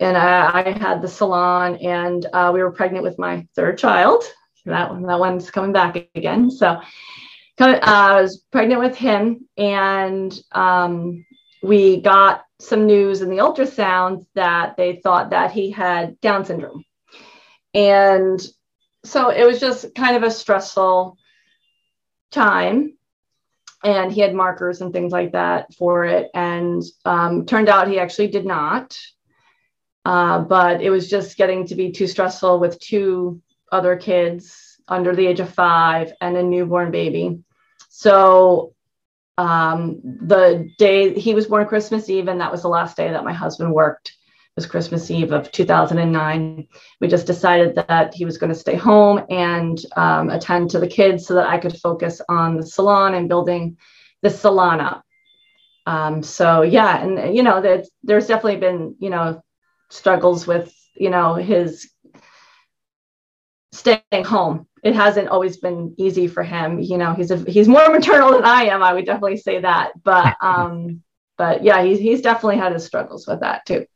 and I, I, had the salon, and uh, we were pregnant with my third child. That that one's coming back again. So uh, I was pregnant with him, and um, we got some news in the ultrasound that they thought that he had Down syndrome, and so it was just kind of a stressful time and he had markers and things like that for it. And um, turned out he actually did not. Uh, but it was just getting to be too stressful with two other kids under the age of five and a newborn baby. So um, the day he was born christmas eve and that was the last day that my husband worked was Christmas Eve of 2009. We just decided that he was going to stay home and um, attend to the kids so that I could focus on the salon and building the salon up. Um, so yeah, and you know, that there's definitely been you know struggles with you know his staying home. It hasn't always been easy for him. You know, he's a, he's more maternal than I am. I would definitely say that, but um, but yeah, he's he's definitely had his struggles with that too.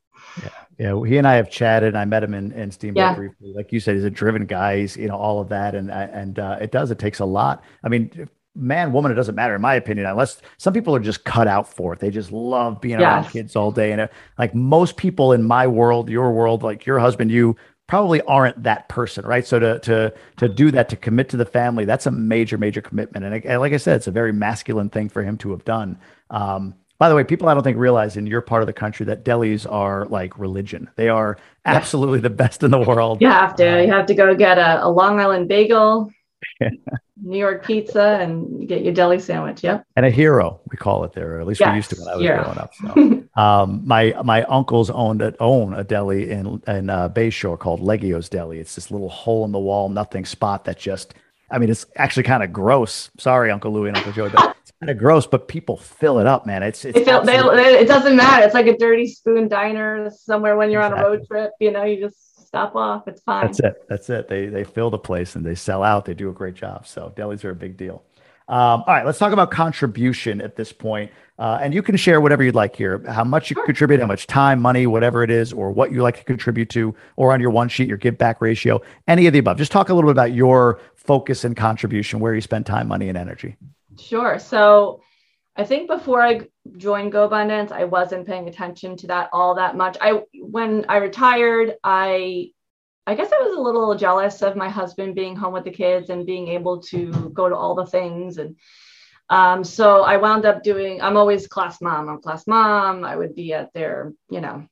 Yeah, yeah. He and I have chatted. I met him in, in Steamboat yeah. briefly. Like you said, he's a driven guy. He's you know all of that, and and uh, it does. It takes a lot. I mean, man, woman, it doesn't matter in my opinion. Unless some people are just cut out for it. They just love being yes. around kids all day. And uh, like most people in my world, your world, like your husband, you probably aren't that person, right? So to to to do that, to commit to the family, that's a major, major commitment. And, and like I said, it's a very masculine thing for him to have done. Um, by the way, people I don't think realize in your part of the country that delis are like religion. They are absolutely the best in the world. You have to. You have to go get a, a Long Island bagel, New York pizza, and get your deli sandwich. Yep. And a hero, we call it there, or at least yes, we used to when I was hero. growing up. So. um, my my uncles owned a, own a deli in in uh, Bayshore called Leggio's Deli. It's this little hole in the wall, nothing spot that just. I mean, it's actually kind of gross. Sorry, Uncle Louie and Uncle Joe kind of gross, but people fill it up, man. It's, it's feel, they, it doesn't matter. It's like a dirty spoon diner somewhere when you're exactly. on a road trip. You know, you just stop off. It's fine. That's it. That's it. They they fill the place and they sell out. They do a great job. So delis are a big deal. Um, all right, let's talk about contribution at this point. Uh, and you can share whatever you'd like here how much you sure. contribute, how much time, money, whatever it is, or what you like to contribute to, or on your one sheet, your give back ratio, any of the above. Just talk a little bit about your focus and contribution, where you spend time, money, and energy. Sure. So I think before I joined GoBundance, I wasn't paying attention to that all that much. I when I retired, I I guess I was a little jealous of my husband being home with the kids and being able to go to all the things and um, so I wound up doing. I'm always class mom. I'm class mom. I would be at their, you know,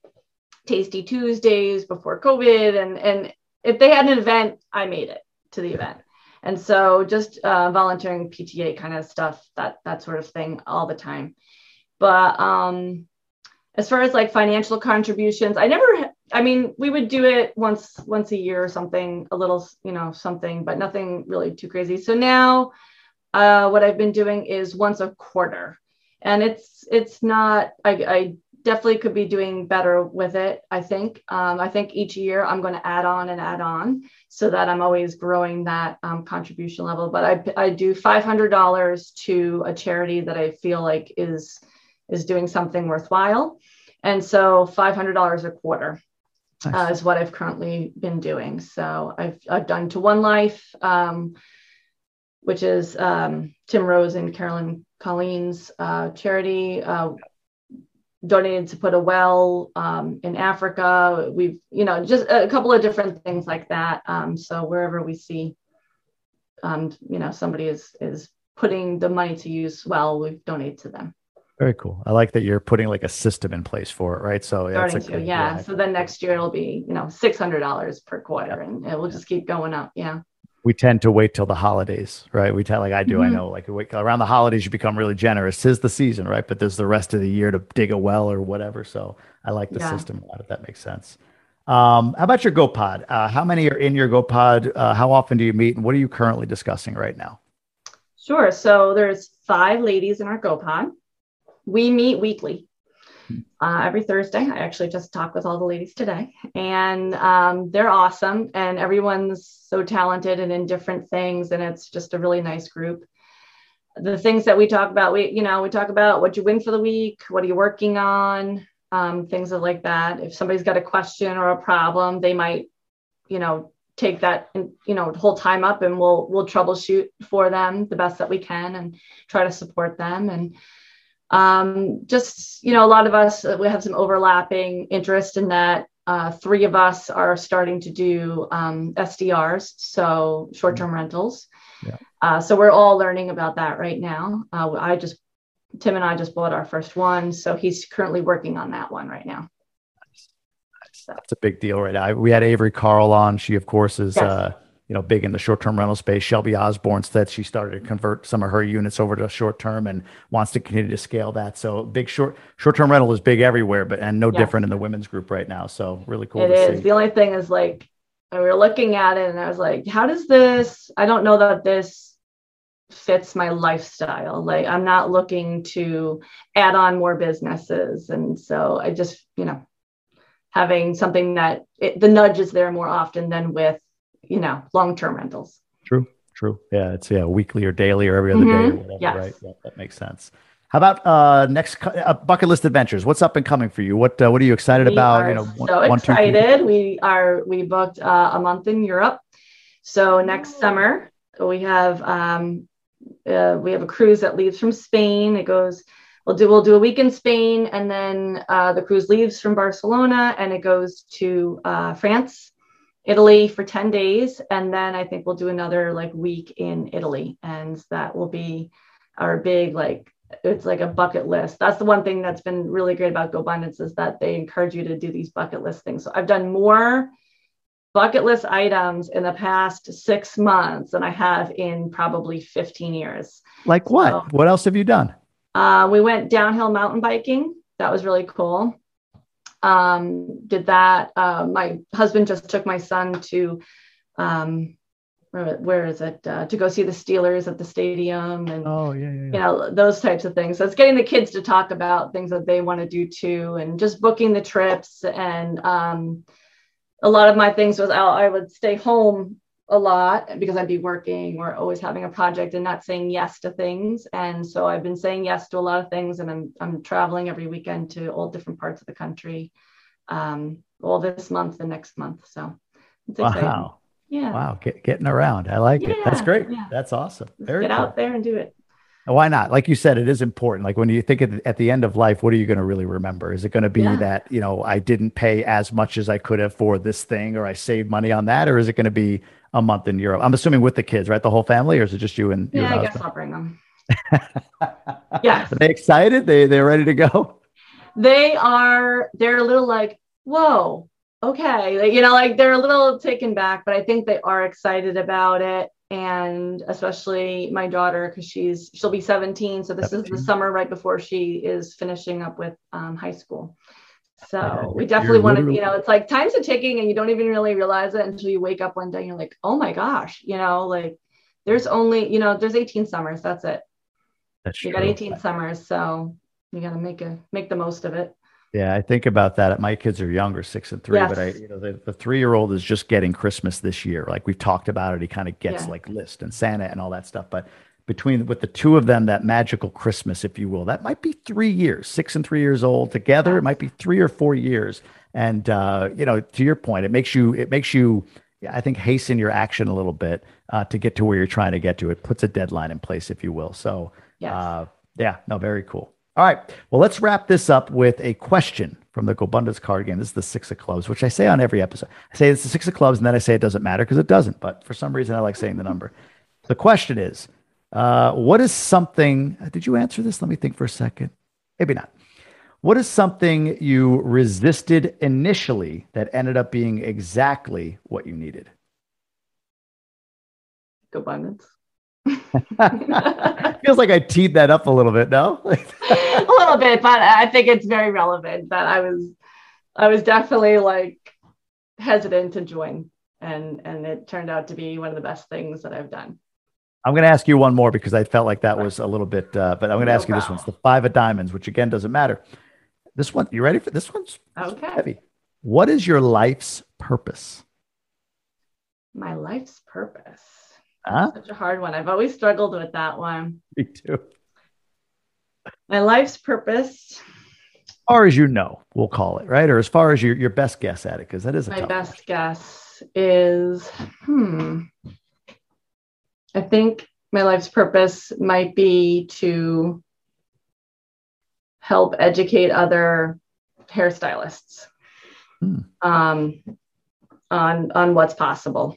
Tasty Tuesdays before COVID, and and if they had an event, I made it to the event and so just uh, volunteering pta kind of stuff that that sort of thing all the time. But um as far as like financial contributions i never i mean we would do it once once a year or something a little you know something but nothing really too crazy. So now uh, what i've been doing is once a quarter. And it's it's not I, I definitely could be doing better with it. I think. Um, I think each year I'm going to add on and add on so that I'm always growing that um, contribution level. But I, I do $500 to a charity that I feel like is is doing something worthwhile, and so $500 a quarter. Nice. Uh, is what I've currently been doing. So I've, I've done to One Life, um, which is um, Tim Rhode and Carolyn Colleen's uh, charity. Uh, donated to put a well um, in Africa. We've, you know, just a couple of different things like that. Um, so wherever we see, um, you know, somebody is is putting the money to use well, we've donated to them. Very cool. I like that you're putting like a system in place for it, right? So yeah, Starting to, yeah. So then next year it'll be, you know, six hundred dollars per quarter, and it will just keep going up. Yeah we tend to wait till the holidays, right? We tell like I do. Mm-hmm. I know like wait, around the holidays you become really generous. Tis the season, right? But there's the rest of the year to dig a well or whatever. So I like the yeah. system a lot. If that makes sense. Um, how about your GoPod? Uh, how many are in your GoPod? Uh, how often do you meet, and what are you currently discussing right now? Sure. So there's five ladies in our GoPod. We meet weekly uh, every Thursday. I actually just talked with all the ladies today, and um, they're awesome. And everyone's so talented and in different things, and it's just a really nice group. The things that we talk about, we you know we talk about what you win for the week, what are you working on, um, things like that. If somebody's got a question or a problem, they might, you know, take that and you know whole time up, and we'll we'll troubleshoot for them the best that we can and try to support them and um, just you know a lot of us uh, we have some overlapping interest in that uh, three of us are starting to do um, STRs so short-term mm-hmm. rentals yeah. uh, so we're all learning about that right now uh, i just tim and i just bought our first one so he's currently working on that one right now that's a big deal right now. We had Avery Carl on. She, of course, is yes. uh, you know, big in the short-term rental space. Shelby Osborn said she started to convert some of her units over to short-term and wants to continue to scale that. So big short short-term rental is big everywhere, but and no yeah. different in the women's group right now. So really cool. It is. See. The only thing is like we were looking at it and I was like, how does this? I don't know that this fits my lifestyle. Like I'm not looking to add on more businesses, and so I just you know having something that it, the nudge is there more often than with you know, long term rentals. True, true. Yeah, it's yeah, weekly or daily or every other mm-hmm. day or whatever, yes. right? Yeah, that makes sense. How about uh, next uh, bucket list adventures? What's up and coming for you? What uh, What are you excited we about? Are you know, so one, excited. Two, we are we booked uh, a month in Europe. So next summer we have um, uh, we have a cruise that leaves from Spain. It goes. We'll do we'll do a week in Spain, and then uh, the cruise leaves from Barcelona, and it goes to uh, France, Italy for ten days, and then I think we'll do another like week in Italy, and that will be our big like it's like a bucket list. That's the one thing that's been really great about GoBundance is that they encourage you to do these bucket list things. So I've done more bucket list items in the past six months than I have in probably 15 years. Like what? So, what else have you done? Uh, we went downhill mountain biking. That was really cool. Um, did that. Uh, my husband just took my son to um, where, where is it uh, to go see the Steelers at the stadium and oh yeah, yeah, yeah, you know those types of things. So it's getting the kids to talk about things that they want to do too, and just booking the trips. And um, a lot of my things was I would stay home a lot because I'd be working or always having a project and not saying yes to things. And so I've been saying yes to a lot of things, and I'm I'm traveling every weekend to all different parts of the country. Um, all this month and next month. So it's exciting. Wow. Yeah. Wow. Get, getting around. I like yeah, it. That's great. Yeah. That's awesome. Very Get cool. out there and do it. Why not? Like you said, it is important. Like when you think at the end of life, what are you going to really remember? Is it going to be yeah. that, you know, I didn't pay as much as I could have for this thing or I saved money on that? Or is it going to be a month in Europe? I'm assuming with the kids, right? The whole family, or is it just you and Yeah, I guess I'll bring them. yeah. Are they excited? They they're ready to go? They are, they're a little like, whoa, okay like, you know like they're a little taken back but i think they are excited about it and especially my daughter because she's she'll be 17 so this 17. is the summer right before she is finishing up with um, high school so yeah, we definitely want to you know it's like time's are ticking and you don't even really realize it until you wake up one day and you're like oh my gosh you know like there's only you know there's 18 summers that's it that's you true. got 18 summers so you got to make a make the most of it yeah, I think about that. My kids are younger, six and three, yes. but I, you know, the, the three year old is just getting Christmas this year. Like we've talked about it. He kind of gets yeah. like list and Santa and all that stuff. But between with the two of them, that magical Christmas, if you will, that might be three years, six and three years old together. It might be three or four years. And uh, you know, to your point, it makes you it makes you I think hasten your action a little bit uh, to get to where you're trying to get to. It puts a deadline in place, if you will. So yes. uh, yeah, no, very cool. All right. Well, let's wrap this up with a question from the GoBundance card game. This is the six of clubs, which I say on every episode. I say it's the six of clubs, and then I say it doesn't matter because it doesn't. But for some reason, I like saying the number. The question is, uh, what is something? Uh, did you answer this? Let me think for a second. Maybe not. What is something you resisted initially that ended up being exactly what you needed? GoBundance. Feels like I teed that up a little bit, no? a little bit, but I think it's very relevant that I was I was definitely like hesitant to join and and it turned out to be one of the best things that I've done. I'm going to ask you one more because I felt like that was a little bit, uh, but I'm going to no ask you this one. It's the five of diamonds, which again doesn't matter. This one, you ready for this one's okay. heavy. What is your life's purpose? My life's purpose. Huh? Such a hard one. I've always struggled with that one. Me too. My life's purpose. As far as you know, we'll call it, right? Or as far as your, your best guess at it, because that is my best question. guess is hmm. I think my life's purpose might be to help educate other hairstylists hmm. um, on on what's possible.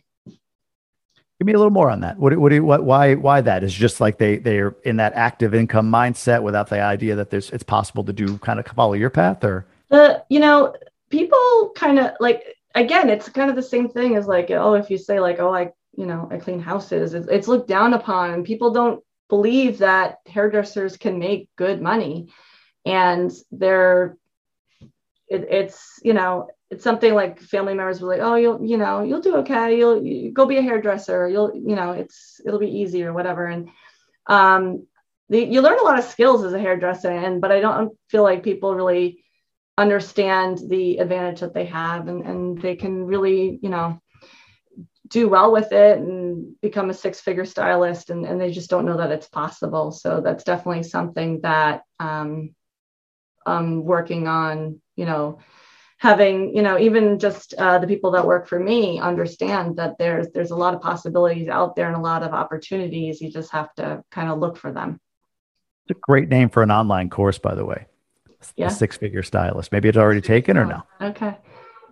Give me a little more on that. What, what, what, why, why that is just like they, they're in that active income mindset without the idea that there's, it's possible to do kind of follow your path or? Uh, you know, people kind of like, again, it's kind of the same thing as like, oh, if you say like, oh, I, you know, I clean houses, it's, it's looked down upon and people don't believe that hairdressers can make good money and they're, it, it's, you know, it's something like family members will like, oh, you'll, you know, you'll do okay. You'll you go be a hairdresser. You'll, you know, it's, it'll be easy or whatever. And um, the, you learn a lot of skills as a hairdresser. And, but I don't feel like people really understand the advantage that they have and, and they can really, you know, do well with it and become a six figure stylist and, and they just don't know that it's possible so that's definitely something that um, i'm working on you know having you know even just uh, the people that work for me understand that there's there's a lot of possibilities out there and a lot of opportunities. You just have to kind of look for them. It's a great name for an online course by the way. Yeah. six figure stylist. Maybe it's already taken or no? Okay.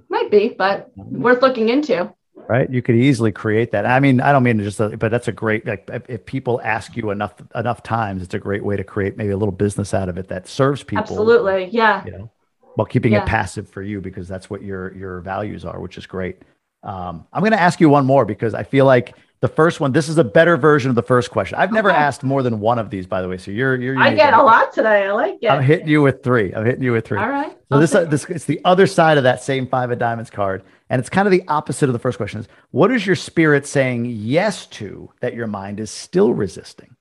Might be but worth looking into. Right? You could easily create that. I mean i don't mean to just but that's a great like if people ask you enough enough times it's a great way to create maybe a little business out of it that serves people. Absolutely yeah. You know while keeping yeah. it passive for you because that's what your your values are which is great. Um, i'm going to ask you one more because i feel like the first one this is a better version of the first question. I've never okay. asked more than one of these by the way so you're you're i get a lot today. I like it. I'm hitting you with three. I'm hitting you with three. All right. So this, uh, this it's the other side of that same five of diamonds card and it's kind of the opposite of the first question is what is your spirit saying yes to that your mind is still resisting?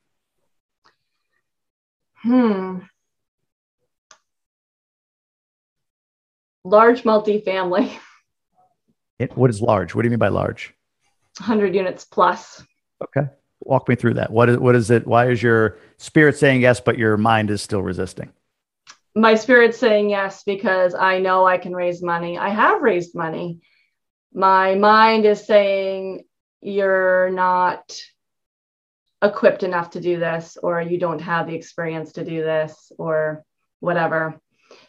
Hmm. Large multifamily. It, what is large? What do you mean by large? 100 units plus. Okay. Walk me through that. What is, what is it? Why is your spirit saying yes, but your mind is still resisting? My spirit's saying yes because I know I can raise money. I have raised money my mind is saying you're not equipped enough to do this or you don't have the experience to do this or whatever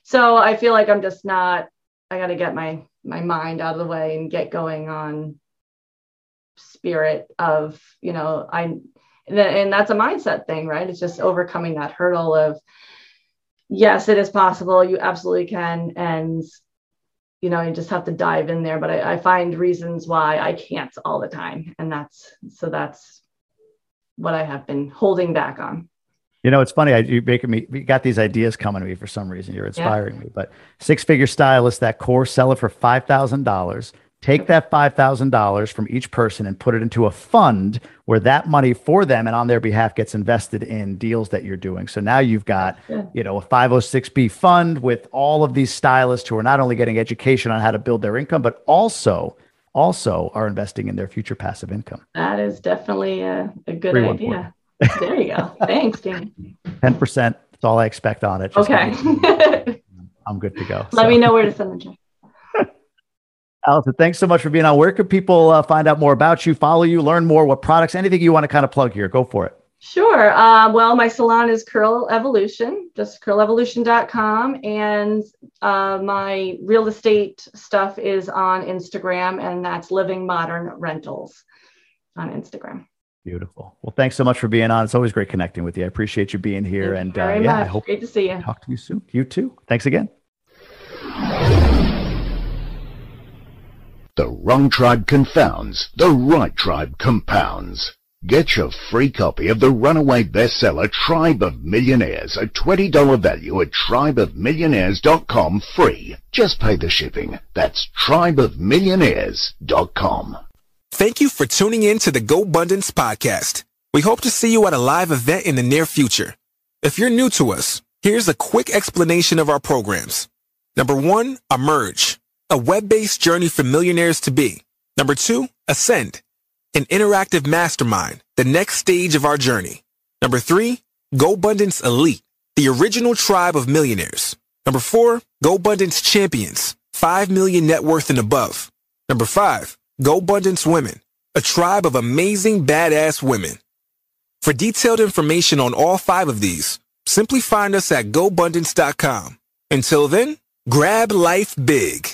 so i feel like i'm just not i got to get my my mind out of the way and get going on spirit of you know i and that's a mindset thing right it's just overcoming that hurdle of yes it is possible you absolutely can and you know, you just have to dive in there. But I, I find reasons why I can't all the time. And that's so that's what I have been holding back on. You know, it's funny. I, you making me. You got these ideas coming to me for some reason. You're inspiring yeah. me. But six figure stylist, that course, sell it for five thousand dollars. Take that $5,000 from each person and put it into a fund where that money for them and on their behalf gets invested in deals that you're doing. So now you've got, you know, a 506b fund with all of these stylists who are not only getting education on how to build their income, but also also are investing in their future passive income. That is definitely a, a good idea. There you go. Thanks, Dan. 10%. That's all I expect on it. Just okay. I'm good to go. Let so. me know where to send the check. Allison, thanks so much for being on. Where can people uh, find out more about you, follow you, learn more? What products, anything you want to kind of plug here? Go for it. Sure. Uh, well, my salon is Curl Evolution, just curlevolution.com. And uh, my real estate stuff is on Instagram, and that's Living Modern Rentals on Instagram. Beautiful. Well, thanks so much for being on. It's always great connecting with you. I appreciate you being here. Thank and uh, yeah, much. I hope great to see you. Talk to you soon. You too. Thanks again. The wrong tribe confounds, the right tribe compounds. Get your free copy of the runaway bestseller Tribe of Millionaires, a $20 value at tribeofmillionaires.com free. Just pay the shipping. That's tribeofmillionaires.com. Thank you for tuning in to the GoBundance podcast. We hope to see you at a live event in the near future. If you're new to us, here's a quick explanation of our programs. Number one, Emerge a web-based journey for millionaires to be. Number two, Ascend, an interactive mastermind, the next stage of our journey. Number three, GoBundance Elite, the original tribe of millionaires. Number four, GoBundance Champions, 5 million net worth and above. Number five, GoBundance Women, a tribe of amazing badass women. For detailed information on all five of these, simply find us at GoBundance.com. Until then, grab life big.